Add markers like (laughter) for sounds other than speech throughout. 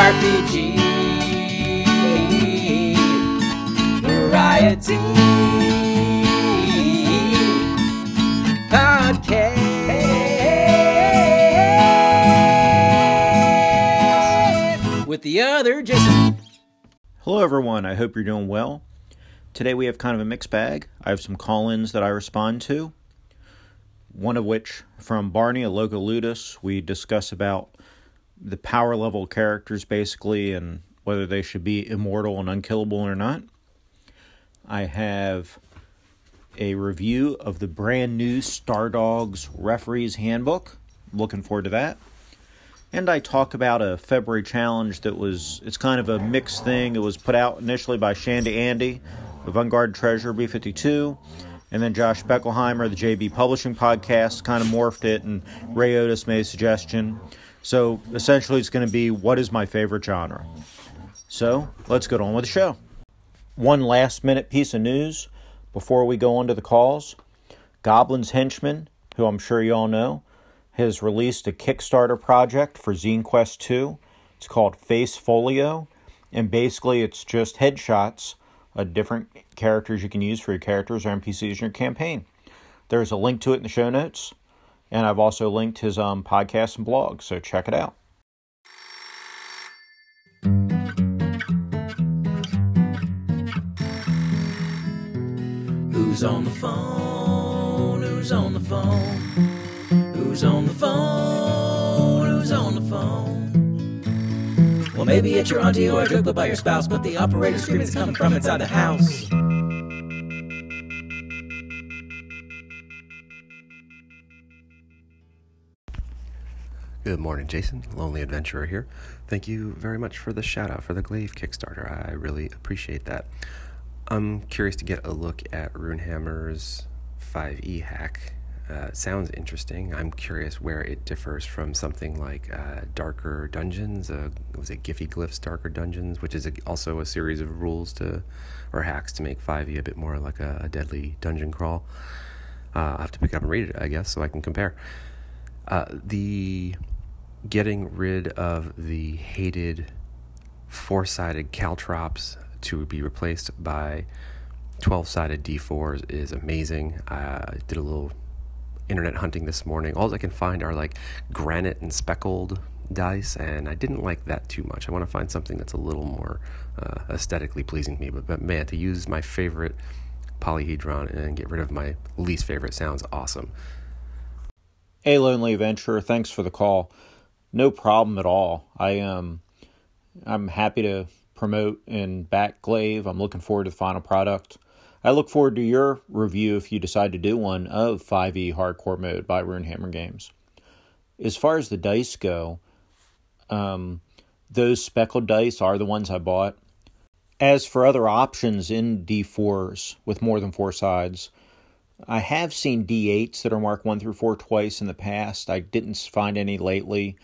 RPG Variety with the other Jason. Hello, everyone. I hope you're doing well. Today we have kind of a mixed bag. I have some call ins that I respond to. One of which from Barney, a local Ludus. We discuss about the power level characters basically and whether they should be immortal and unkillable or not. I have a review of the brand new Star Dogs Referees Handbook. Looking forward to that. And I talk about a February challenge that was, it's kind of a mixed thing. It was put out initially by Shandy Andy, the Vanguard Treasure B 52, and then Josh Beckelheimer, the JB Publishing Podcast, kind of morphed it, and Ray Otis made a suggestion. So essentially, it's going to be what is my favorite genre? So let's get on with the show. One last minute piece of news before we go on to the calls Goblin's Henchman, who I'm sure you all know, has released a Kickstarter project for Zine Quest 2. It's called Face Folio, and basically it's just headshots of different characters you can use for your characters or NPCs in your campaign. There's a link to it in the show notes, and I've also linked his um, podcast and blog, so check it out. Who's on the phone? Who's on the phone? Who's on the phone? Who's on the phone? Well, maybe it's your auntie or a joke by your spouse, but the operator screaming is coming from inside the house. Good morning, Jason. Lonely Adventurer here. Thank you very much for the shout out for the Glaive Kickstarter. I really appreciate that. I'm curious to get a look at Runehammer's 5e hack. Uh, sounds interesting. I'm curious where it differs from something like uh, Darker Dungeons. Uh, was it Giffyglyph's Darker Dungeons, which is a, also a series of rules to or hacks to make 5e a bit more like a, a deadly dungeon crawl. Uh, I have to pick it up and read it, I guess, so I can compare. Uh, the getting rid of the hated four-sided caltrops to be replaced by 12-sided d4s is amazing. I did a little internet hunting this morning. All i can find are like granite and speckled dice and i didn't like that too much. I want to find something that's a little more uh, aesthetically pleasing to me but, but man to use my favorite polyhedron and get rid of my least favorite sounds awesome. Hey, Lonely Adventurer, thanks for the call. No problem at all. I um, I'm happy to promote and back Glaive. I'm looking forward to the final product. I look forward to your review if you decide to do one of 5e Hardcore Mode by Runehammer Games. As far as the dice go, um, those speckled dice are the ones I bought. As for other options in D4s with more than four sides, I have seen D8s that are marked 1 through 4 twice in the past. I didn't find any lately.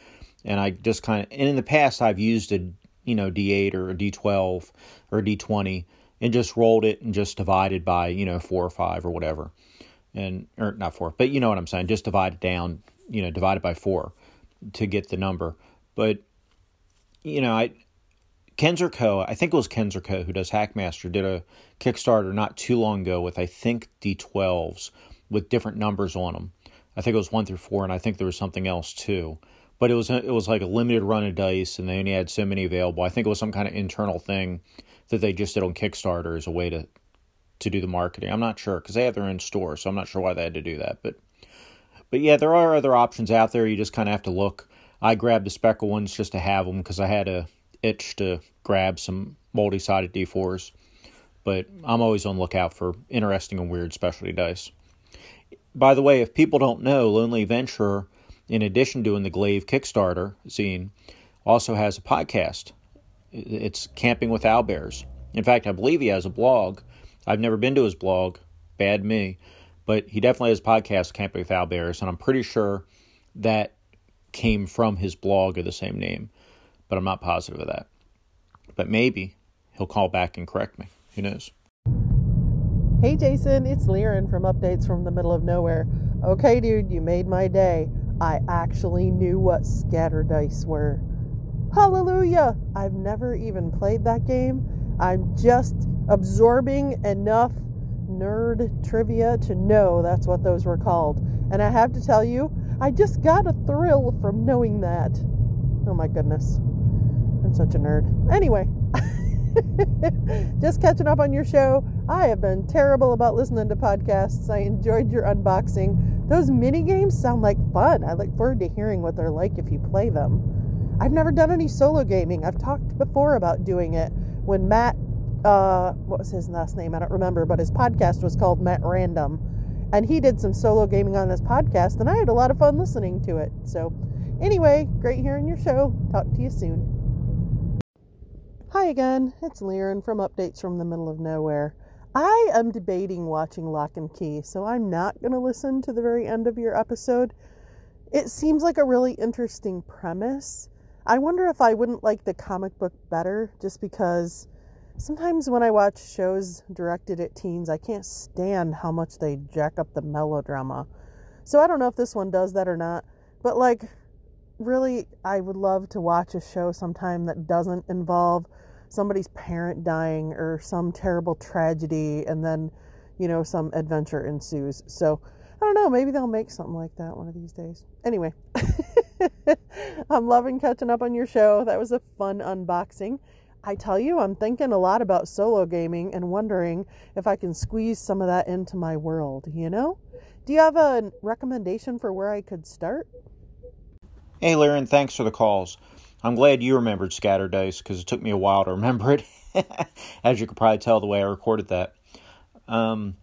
And I just kind of, and in the past, I've used a, you know, D8 or a D12 or a D20 and just rolled it and just divided by, you know, 4 or 5 or whatever. And, or not 4, but you know what I'm saying. Just divide it down, you know, divide it by 4 to get the number. But, you know, I, Kenzerco, I think it was Kenzerco who does Hackmaster, did a Kickstarter not too long ago with, I think, D12s with different numbers on them. I think it was 1 through 4, and I think there was something else too. But it was it was like a limited run of dice, and they only had so many available. I think it was some kind of internal thing that they just did on Kickstarter as a way to to do the marketing. I'm not sure because they have their own store, so I'm not sure why they had to do that. But but yeah, there are other options out there. You just kind of have to look. I grabbed the speckle ones just to have them because I had a itch to grab some multi-sided D4s. But I'm always on lookout for interesting and weird specialty dice. By the way, if people don't know, Lonely Adventurer, in addition to doing the Glaive Kickstarter zine, also has a podcast. It's Camping with Owlbears. In fact, I believe he has a blog. I've never been to his blog, bad me, but he definitely has a podcast, Camping with Owlbears, and I'm pretty sure that came from his blog of the same name, but I'm not positive of that. But maybe he'll call back and correct me. Who knows? Hey Jason, it's Liren from Updates from the Middle of Nowhere. Okay, dude, you made my day. I actually knew what scatter dice were. Hallelujah! I've never even played that game. I'm just absorbing enough nerd trivia to know that's what those were called. And I have to tell you, I just got a thrill from knowing that. Oh my goodness. I'm such a nerd. Anyway, (laughs) just catching up on your show. I have been terrible about listening to podcasts. I enjoyed your unboxing. Those mini games sound like fun. I look forward to hearing what they're like if you play them. I've never done any solo gaming. I've talked before about doing it when Matt, uh, what was his last name? I don't remember, but his podcast was called Matt Random. And he did some solo gaming on his podcast, and I had a lot of fun listening to it. So, anyway, great hearing your show. Talk to you soon. Hi again, it's Liren from Updates from the Middle of Nowhere. I am debating watching Locke and Key, so I'm not going to listen to the very end of your episode. It seems like a really interesting premise. I wonder if I wouldn't like the comic book better just because sometimes when I watch shows directed at teens, I can't stand how much they jack up the melodrama. So I don't know if this one does that or not, but like, really, I would love to watch a show sometime that doesn't involve somebody's parent dying or some terrible tragedy and then, you know, some adventure ensues. So, I don't know, maybe they'll make something like that one of these days. Anyway, (laughs) I'm loving catching up on your show. That was a fun unboxing. I tell you, I'm thinking a lot about solo gaming and wondering if I can squeeze some of that into my world, you know? Do you have a recommendation for where I could start? Hey, Liren, thanks for the calls. I'm glad you remembered Scatter Dice because it took me a while to remember it, (laughs) as you could probably tell the way I recorded that. Um,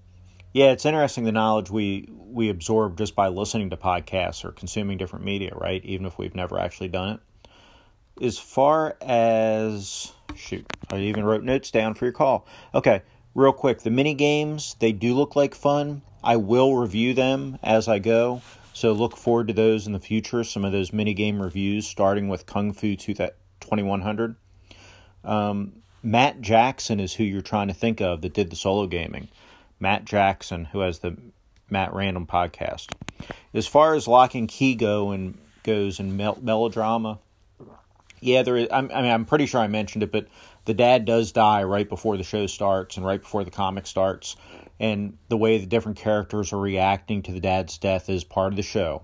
yeah, it's interesting the knowledge we we absorb just by listening to podcasts or consuming different media, right? Even if we've never actually done it. As far as shoot, I even wrote notes down for your call. Okay, real quick, the mini games they do look like fun. I will review them as I go. So look forward to those in the future. Some of those mini game reviews, starting with Kung Fu 2100. Um, Matt Jackson is who you're trying to think of that did the solo gaming. Matt Jackson, who has the Matt Random podcast. As far as Locke and Key go and goes and mel- melodrama, yeah, there is. I'm, I mean, I'm pretty sure I mentioned it, but the dad does die right before the show starts and right before the comic starts and the way the different characters are reacting to the dad's death is part of the show.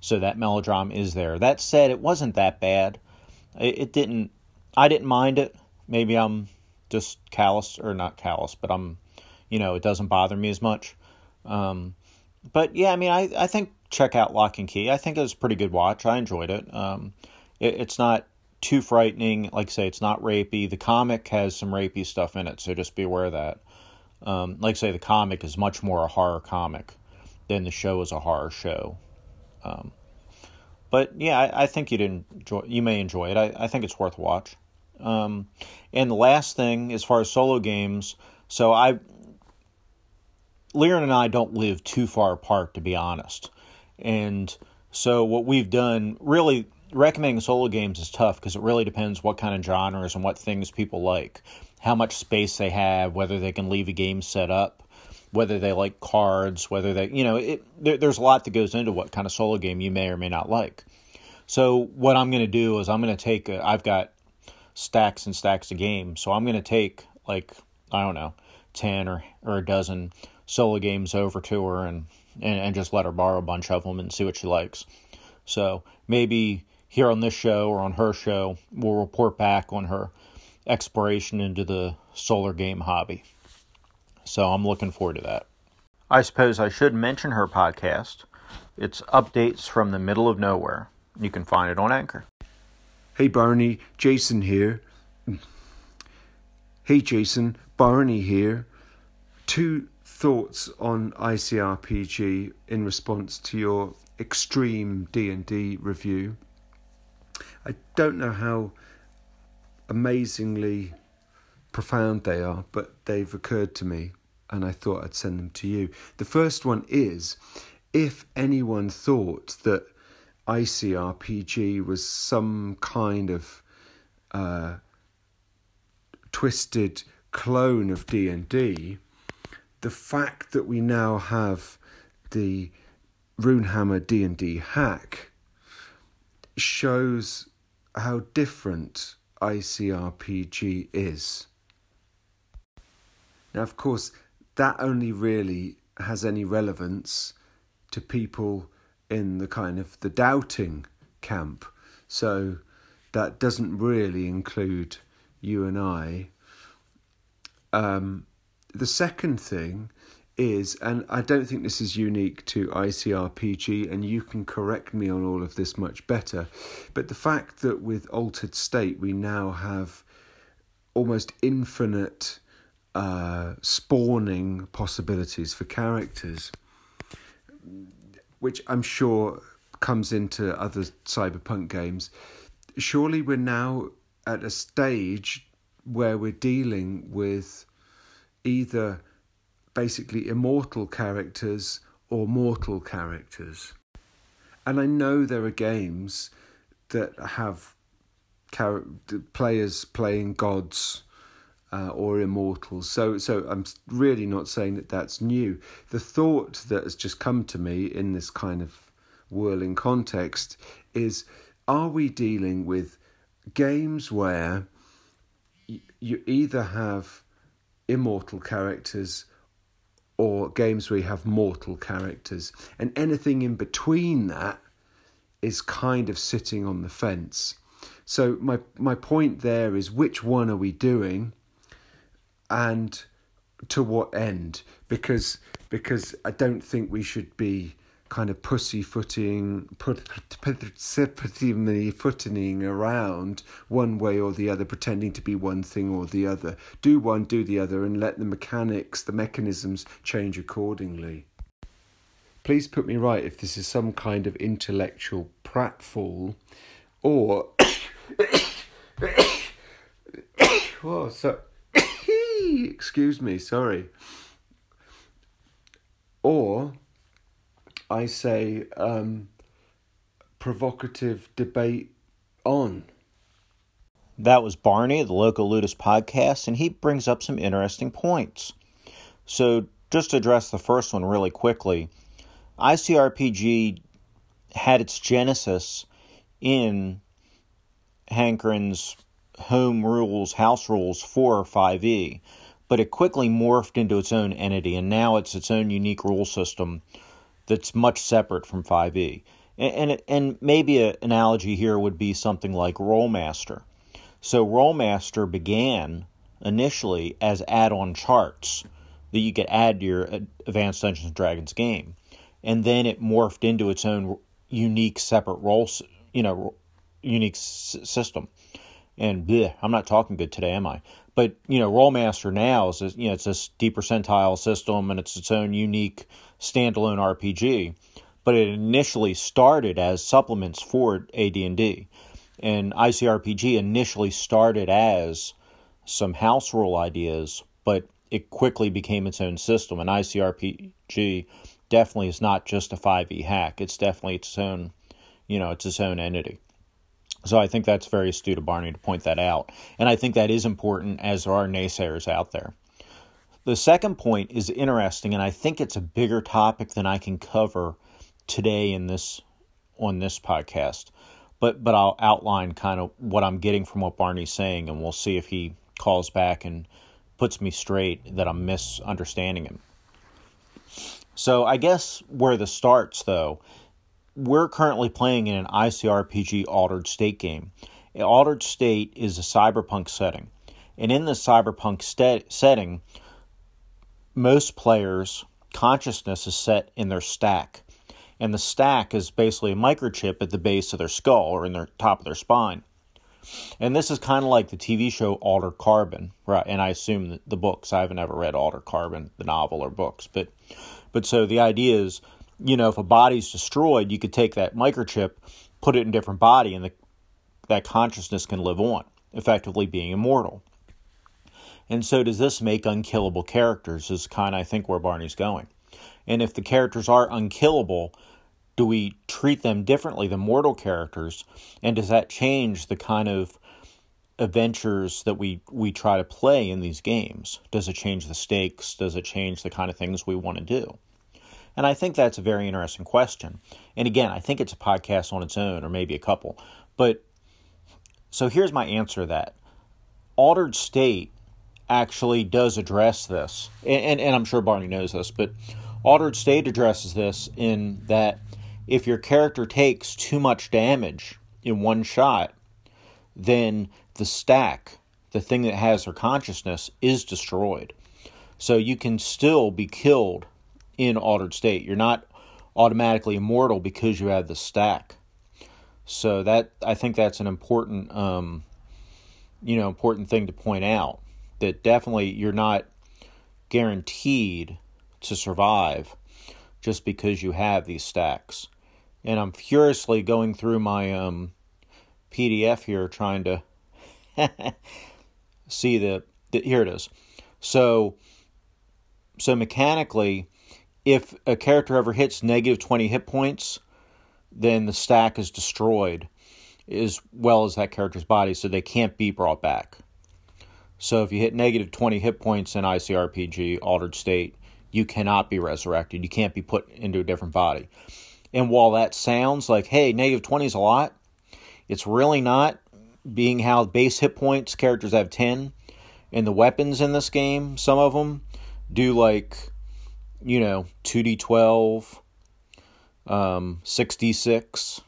So that melodrama is there. That said, it wasn't that bad. It, it didn't. I didn't mind it. Maybe I'm just callous or not callous, but I'm, you know, it doesn't bother me as much. Um, but yeah, I mean, I I think check out Locke and Key. I think it was a pretty good watch. I enjoyed it. Um, it it's not too frightening. Like I say, it's not rapey. The comic has some rapey stuff in it, so just be aware of that. Um, like say, the comic is much more a horror comic than the show is a horror show. Um, but yeah, I, I, think you'd enjoy. You may enjoy it. I, I think it's worth watch. Um, and the last thing, as far as solo games, so I, Liren and I don't live too far apart, to be honest. And so what we've done, really, recommending solo games is tough because it really depends what kind of genres and what things people like how much space they have, whether they can leave a game set up, whether they like cards, whether they, you know, it, there, there's a lot that goes into what kind of solo game you may or may not like. So what I'm going to do is I'm going to take, I've got stacks and stacks of games, so I'm going to take like I don't know, ten or or a dozen solo games over to her and, and and just let her borrow a bunch of them and see what she likes. So maybe here on this show or on her show, we'll report back on her exploration into the solar game hobby. So I'm looking forward to that. I suppose I should mention her podcast. It's Updates from the Middle of Nowhere. You can find it on Anchor. Hey Barney, Jason here. Hey Jason, Barney here. Two thoughts on ICRPG in response to your extreme D&D review. I don't know how amazingly profound they are, but they've occurred to me and I thought I'd send them to you. The first one is if anyone thought that ICRPG was some kind of uh, twisted clone of D&D, the fact that we now have the Runehammer D&D hack shows how different ICRPG is. Now, of course, that only really has any relevance to people in the kind of the doubting camp. So that doesn't really include you and I. Um, the second thing is, and I don't think this is unique to ICRPG, and you can correct me on all of this much better, but the fact that with Altered State we now have almost infinite uh, spawning possibilities for characters, which I'm sure comes into other cyberpunk games. Surely we're now at a stage where we're dealing with either basically immortal characters or mortal characters. And I know there are games that have char- players playing gods uh, or immortals. So, so I'm really not saying that that's new. The thought that has just come to me in this kind of whirling context is: Are we dealing with games where you either have immortal characters or games where you have mortal characters, and anything in between that is kind of sitting on the fence. So my my point there is which one are we doing? and to what end? Because because I don't think we should be kind of pussyfooting, footing around one way or the other, pretending to be one thing or the other. Do one, do the other, and let the mechanics, the mechanisms change accordingly. Please put me right if this is some kind of intellectual pratfall, or. (coughs) oh, so (coughs) excuse me, sorry. Or I say um, provocative debate on. That was Barney, the local Ludus podcast, and he brings up some interesting points. So, just to address the first one really quickly, ICRPG had its genesis in Hankerin's home rules, house rules for 5e, but it quickly morphed into its own entity, and now it's its own unique rule system that's much separate from 5e. And, and, and maybe an analogy here would be something like Rolemaster. So, Rolemaster began initially as add on charts that you could add to your uh, Advanced Dungeons and Dragons game. And then it morphed into its own unique separate role, you know, unique s- system and bleh, I'm not talking good today, am I? But you know, Rolemaster now is you know it's a D percentile system and it's its own unique standalone RPG. But it initially started as supplements for AD&D, and ICRPG initially started as some house rule ideas, but it quickly became its own system. And ICRPG definitely is not just a 5e hack; it's definitely its own, you know, it's its own entity. So I think that's very astute of Barney to point that out. And I think that is important as there are naysayers out there. The second point is interesting, and I think it's a bigger topic than I can cover today in this on this podcast. But but I'll outline kind of what I'm getting from what Barney's saying, and we'll see if he calls back and puts me straight that I'm misunderstanding him. So I guess where this starts though we're currently playing in an ICRPG Altered State game. Altered State is a cyberpunk setting. And in the cyberpunk st- setting, most players' consciousness is set in their stack. And the stack is basically a microchip at the base of their skull or in their top of their spine. And this is kind of like the TV show Altered Carbon, right? And I assume the books. I haven't ever read Altered Carbon, the novel or books, but but so the idea is you know, if a body's destroyed, you could take that microchip, put it in a different body, and the that consciousness can live on, effectively being immortal. And so does this make unkillable characters is kind of I think where Barney's going. And if the characters are unkillable, do we treat them differently than mortal characters? And does that change the kind of adventures that we we try to play in these games? Does it change the stakes? Does it change the kind of things we want to do? And I think that's a very interesting question. And again, I think it's a podcast on its own, or maybe a couple. But so here's my answer to that. Altered State actually does address this, and, and, and I'm sure Barney knows this, but Altered State addresses this in that if your character takes too much damage in one shot, then the stack, the thing that has their consciousness, is destroyed. So you can still be killed in altered state. You're not automatically immortal because you have the stack. So that I think that's an important, um, you know, important thing to point out. That definitely you're not guaranteed to survive just because you have these stacks. And I'm furiously going through my um, PDF here trying to (laughs) see the, the here it is. So so mechanically if a character ever hits negative 20 hit points, then the stack is destroyed as well as that character's body, so they can't be brought back. So if you hit negative 20 hit points in ICRPG, Altered State, you cannot be resurrected. You can't be put into a different body. And while that sounds like, hey, negative 20 is a lot, it's really not, being how base hit points characters have 10. And the weapons in this game, some of them do like you know, 2d12, um, 6d6.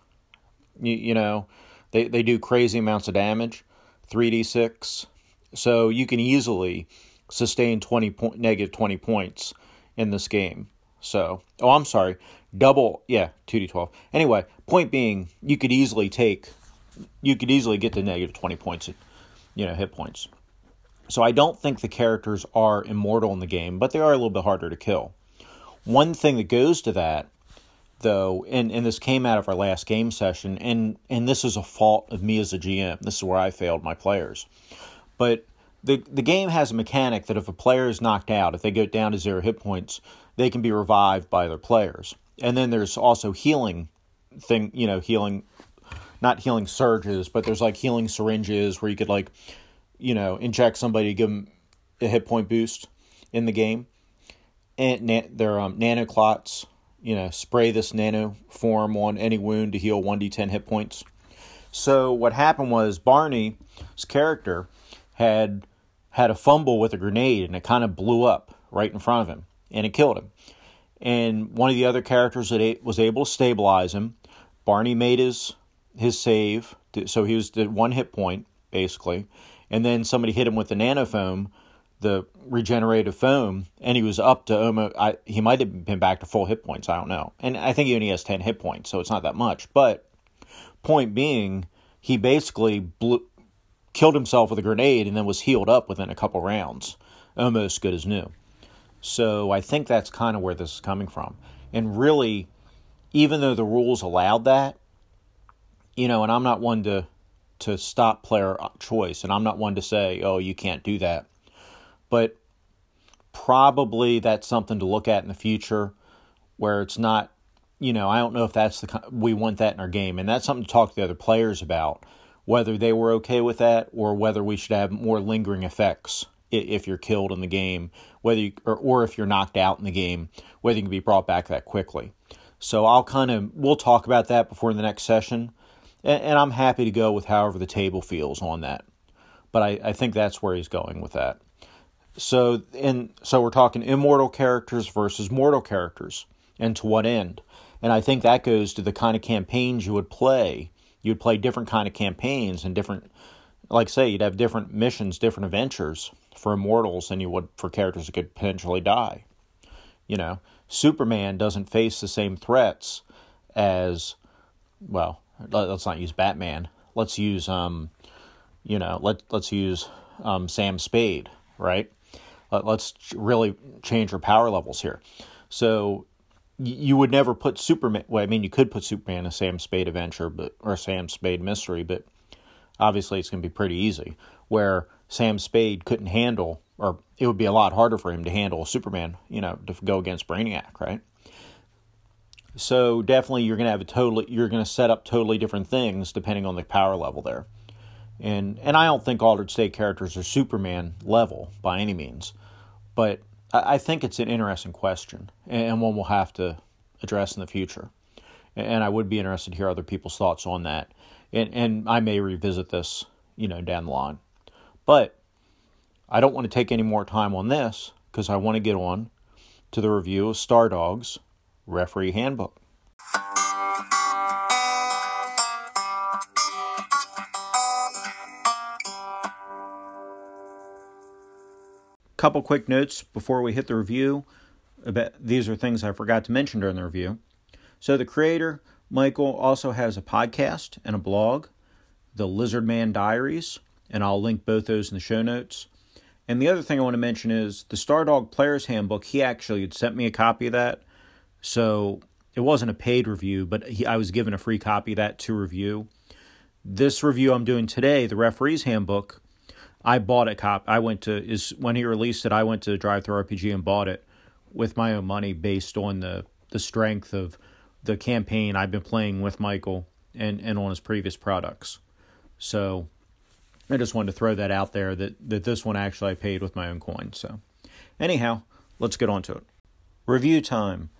You, you know, they, they do crazy amounts of damage, 3d6. So you can easily sustain 20 point, negative 20 points in this game. So, oh, I'm sorry, double, yeah, 2d12. Anyway, point being, you could easily take, you could easily get to negative 20 points, you know, hit points. So I don't think the characters are immortal in the game, but they are a little bit harder to kill. One thing that goes to that, though, and, and this came out of our last game session, and, and this is a fault of me as a GM. This is where I failed my players. But the the game has a mechanic that if a player is knocked out, if they go down to zero hit points, they can be revived by other players. And then there's also healing thing, you know, healing not healing surges, but there's like healing syringes where you could like, you know, inject somebody give them a hit point boost in the game and na- their um, nanoclots. You know, spray this nano form on any wound to heal 1d10 hit points. So what happened was Barney's character had had a fumble with a grenade and it kind of blew up right in front of him and it killed him. And one of the other characters that was able to stabilize him, Barney made his his save, so he was the one hit point basically, and then somebody hit him with the nanofoam the regenerative foam, and he was up to almost. I, he might have been back to full hit points. I don't know, and I think he only has ten hit points, so it's not that much. But point being, he basically blew, killed himself with a grenade, and then was healed up within a couple rounds, almost good as new. So I think that's kind of where this is coming from, and really, even though the rules allowed that, you know, and I'm not one to to stop player uh, choice, and I'm not one to say, oh, you can't do that. But probably that's something to look at in the future where it's not you know i don't know if that's the we want that in our game. And that's something to talk to the other players about whether they were okay with that or whether we should have more lingering effects if you're killed in the game whether you, or, or if you're knocked out in the game whether you can be brought back that quickly so i'll kind of we'll talk about that before the next session and, and i'm happy to go with however the table feels on that but I, I think that's where he's going with that so and so we're talking immortal characters versus mortal characters, and to what end? And I think that goes to the kind of campaigns you would play. You'd play different kind of campaigns and different, like say, you'd have different missions, different adventures for immortals than you would for characters that could potentially die. You know, Superman doesn't face the same threats as, well, let's not use Batman. Let's use, um, you know, let let's use um, Sam Spade, right? Let, us really change our power levels here. So you would never put Superman. Well, I mean, you could put Superman in a Sam Spade adventure, but or Sam Spade mystery, but obviously it's going to be pretty easy. Where Sam Spade couldn't handle, or it would be a lot harder for him to handle Superman, you know, to go against Brainiac, right? So definitely you're going to have a totally you're going to set up totally different things depending on the power level there. And and I don't think Altered State characters are Superman level by any means, but I, think it's an interesting question and one we'll have to address in the future. And I would be interested to hear other people's thoughts on that. And and I may revisit this, you know, down the line. But I don't want to take any more time on this because I want to get on to the review of Star Dogs Referee Handbook. Couple quick notes before we hit the review. About, these are things I forgot to mention during the review. So, the creator, Michael, also has a podcast and a blog, The Lizard Man Diaries, and I'll link both those in the show notes. And the other thing I want to mention is the Stardog Player's Handbook. He actually had sent me a copy of that so it wasn't a paid review, but he, I was given a free copy of that to review. This review I'm doing today, the referee's handbook, I bought a copy. I went to is when he released it. I went to DriveThruRPG and bought it with my own money, based on the the strength of the campaign I've been playing with Michael and and on his previous products. So I just wanted to throw that out there that that this one actually I paid with my own coin. So anyhow, let's get on to it. Review time.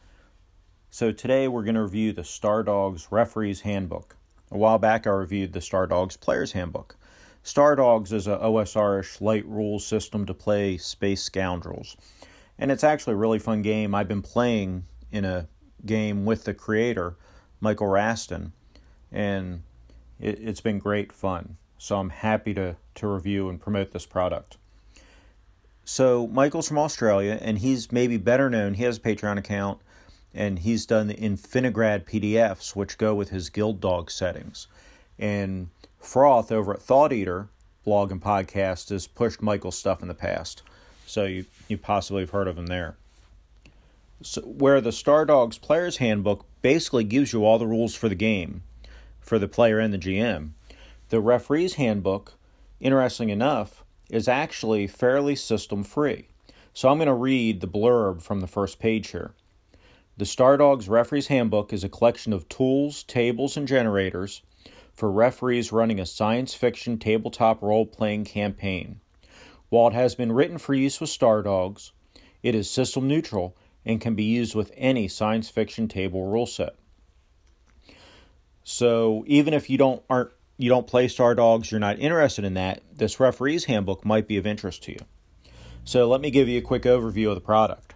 So today we're going to review the Star Dogs Referee's Handbook. A while back I reviewed the Star Dogs Player's Handbook. Star Dogs is a OSR-ish light rules system to play Space Scoundrels. And it's actually a really fun game. I've been playing in a game with the creator, Michael Raston, and it, has been great fun. So I'm happy to, to review and promote this product. So Michael's from Australia, and he's maybe better known. He has a Patreon account and he's done the Infinigrad PDFs, which go with his Guild Dog settings. And Froth over at Thought Eater blog and podcast has pushed Michael's stuff in the past, so you you possibly have heard of him there. So where the Star Dogs Player's Handbook basically gives you all the rules for the game, for the player and the GM. The Referee's Handbook, interesting enough, is actually fairly system free. So I'm going to read the blurb from the first page here. The Stardogs Referee's Handbook is a collection of tools, tables, and generators for referees running a science fiction tabletop role playing campaign. While it has been written for use with Stardogs, it is system neutral and can be used with any science fiction table rule set. So even if you don't aren't you don't play Star Dogs, you're not interested in that, this referee's handbook might be of interest to you. So let me give you a quick overview of the product.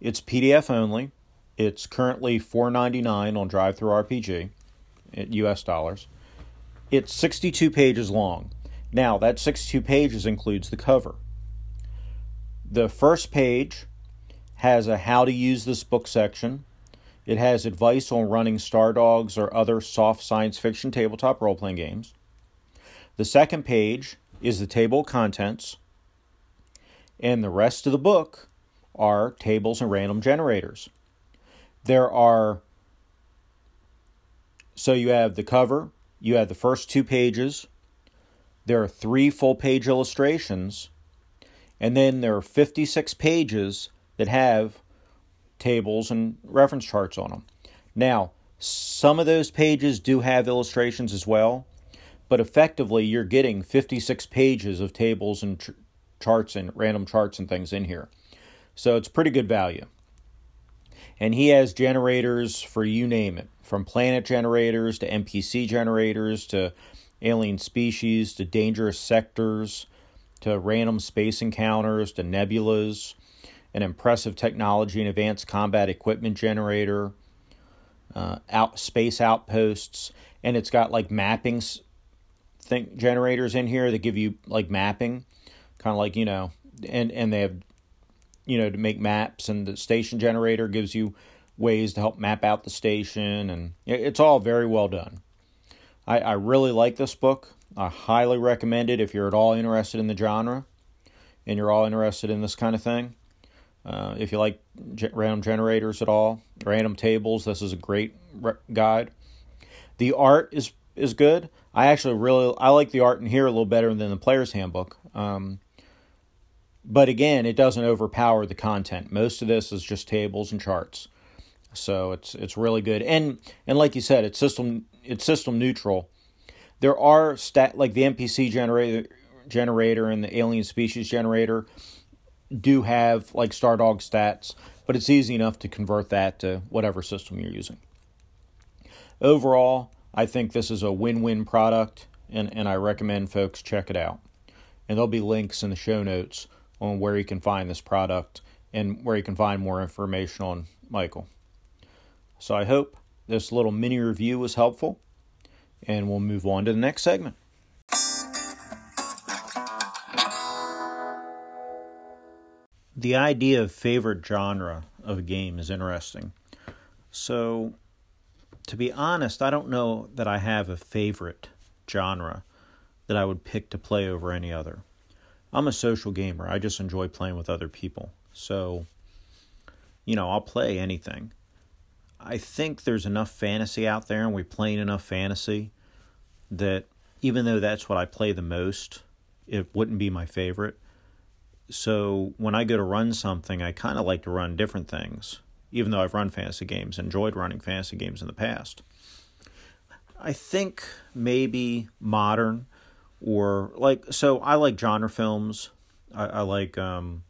It's PDF only. It's currently $4.99 on DriveThruRPG, at US dollars. It's 62 pages long. Now, that 62 pages includes the cover. The first page has a how to use this book section. It has advice on running Star Dogs or other soft science fiction tabletop role playing games. The second page is the table of contents. And the rest of the book are tables and random generators there are so you have the cover, you have the first two pages, there are three full page illustrations, and then there are 56 pages that have tables and reference charts on them. Now, some of those pages do have illustrations as well, but effectively you're getting 56 pages of tables and ch- charts and random charts and things in here. So it's pretty good value. And he has generators for you name it from planet generators to NPC generators to alien species to dangerous sectors to random space encounters to nebulas, an impressive technology and advanced combat equipment generator, uh, out space outposts, and it's got like mapping think generators in here that give you like mapping, kind of like you know, and and they have you know, to make maps, and the station generator gives you ways to help map out the station, and it's all very well done. I, I really like this book. I highly recommend it if you're at all interested in the genre and you're all interested in this kind of thing. Uh, if you like ge- random generators at all, random tables, this is a great re- guide. The art is is good. I actually really I like the art in here a little better than the player's handbook. Um, but again, it doesn't overpower the content. Most of this is just tables and charts. So it's it's really good. And and like you said, it's system it's system neutral. There are stat like the NPC generator generator and the alien species generator do have like Stardog stats, but it's easy enough to convert that to whatever system you're using. Overall, I think this is a win-win product and, and I recommend folks check it out. And there'll be links in the show notes on where you can find this product and where you can find more information on Michael. So I hope this little mini review was helpful, and we'll move on to the next segment. The idea of favorite genre of a game is interesting. So, to be honest, I don't know that I have a favorite genre that I would pick to play over any other. I'm a social gamer. I just enjoy playing with other people. So, you know, I'll play anything. I think there's enough fantasy out there and we're playing enough fantasy that even though that's what I play the most, it wouldn't be my favorite. So when I go to run something, I kind of like to run different things, even though I've run fantasy games, enjoyed running fantasy games in the past. I think maybe modern or like so I like genre films. I, I like um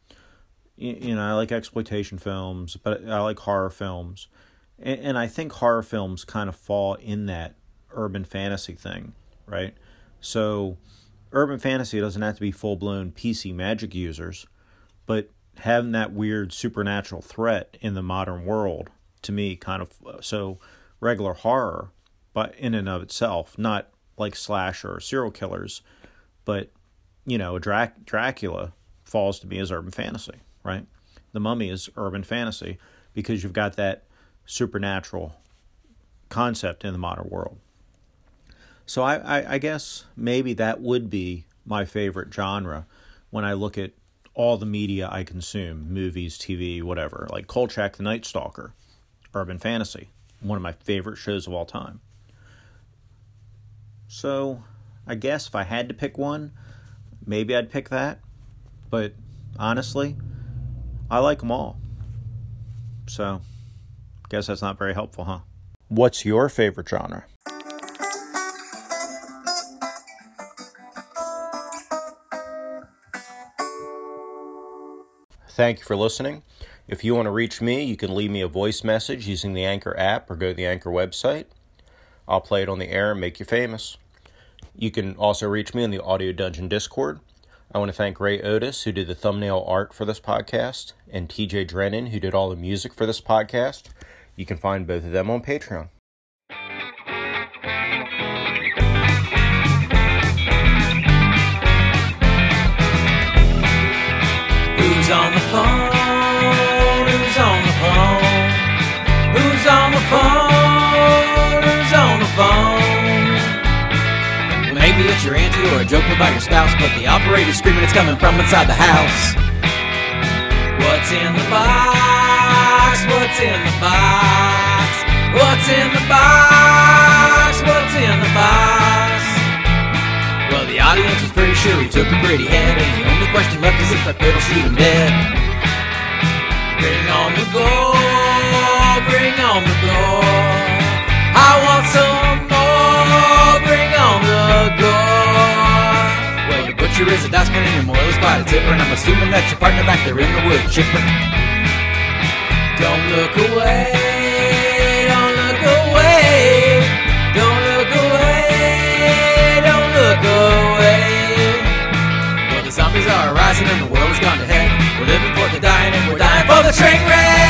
you, know I like exploitation films, but I like horror films, and, and I think horror films kind of fall in that urban fantasy thing, right? So urban fantasy doesn't have to be full blown PC magic users, but having that weird supernatural threat in the modern world to me kind of so regular horror but in and of itself not like slasher or serial killers, but you know, Drac- Dracula falls to me as urban fantasy, right? The Mummy is urban fantasy because you've got that supernatural concept in the modern world. So I, I, I guess maybe that would be my favorite genre when I look at all the media I consume movies, TV, whatever. Like Kolchak the Night Stalker, urban fantasy, one of my favorite shows of all time. So, I guess if I had to pick one, maybe I'd pick that. But honestly, I like them all. So, guess that's not very helpful, huh? What's your favorite genre? Thank you for listening. If you want to reach me, you can leave me a voice message using the Anchor app or go to the Anchor website. I'll play it on the air and make you famous. You can also reach me in the Audio Dungeon Discord. I want to thank Ray Otis, who did the thumbnail art for this podcast, and TJ Drennan, who did all the music for this podcast. You can find both of them on Patreon. Who's on the phone? Who's on the phone? Who's on the phone? Phone? Maybe it's your auntie or a joke about your spouse, but the operator's screaming it's coming from inside the house. What's in the box? What's in the box? What's in the box? What's in the box? Well, the audience was pretty sure he took a pretty head, and the only question left is if that pedal shoot him dead. Bring on the gold, is a dustbin and your moil by the And I'm assuming that your partner back there in the wood chipper. Don't look away, don't look away Don't look away, don't look away. Well the zombies are rising and the world is gone to hell. We're living for the dying and we're dying for the train wreck.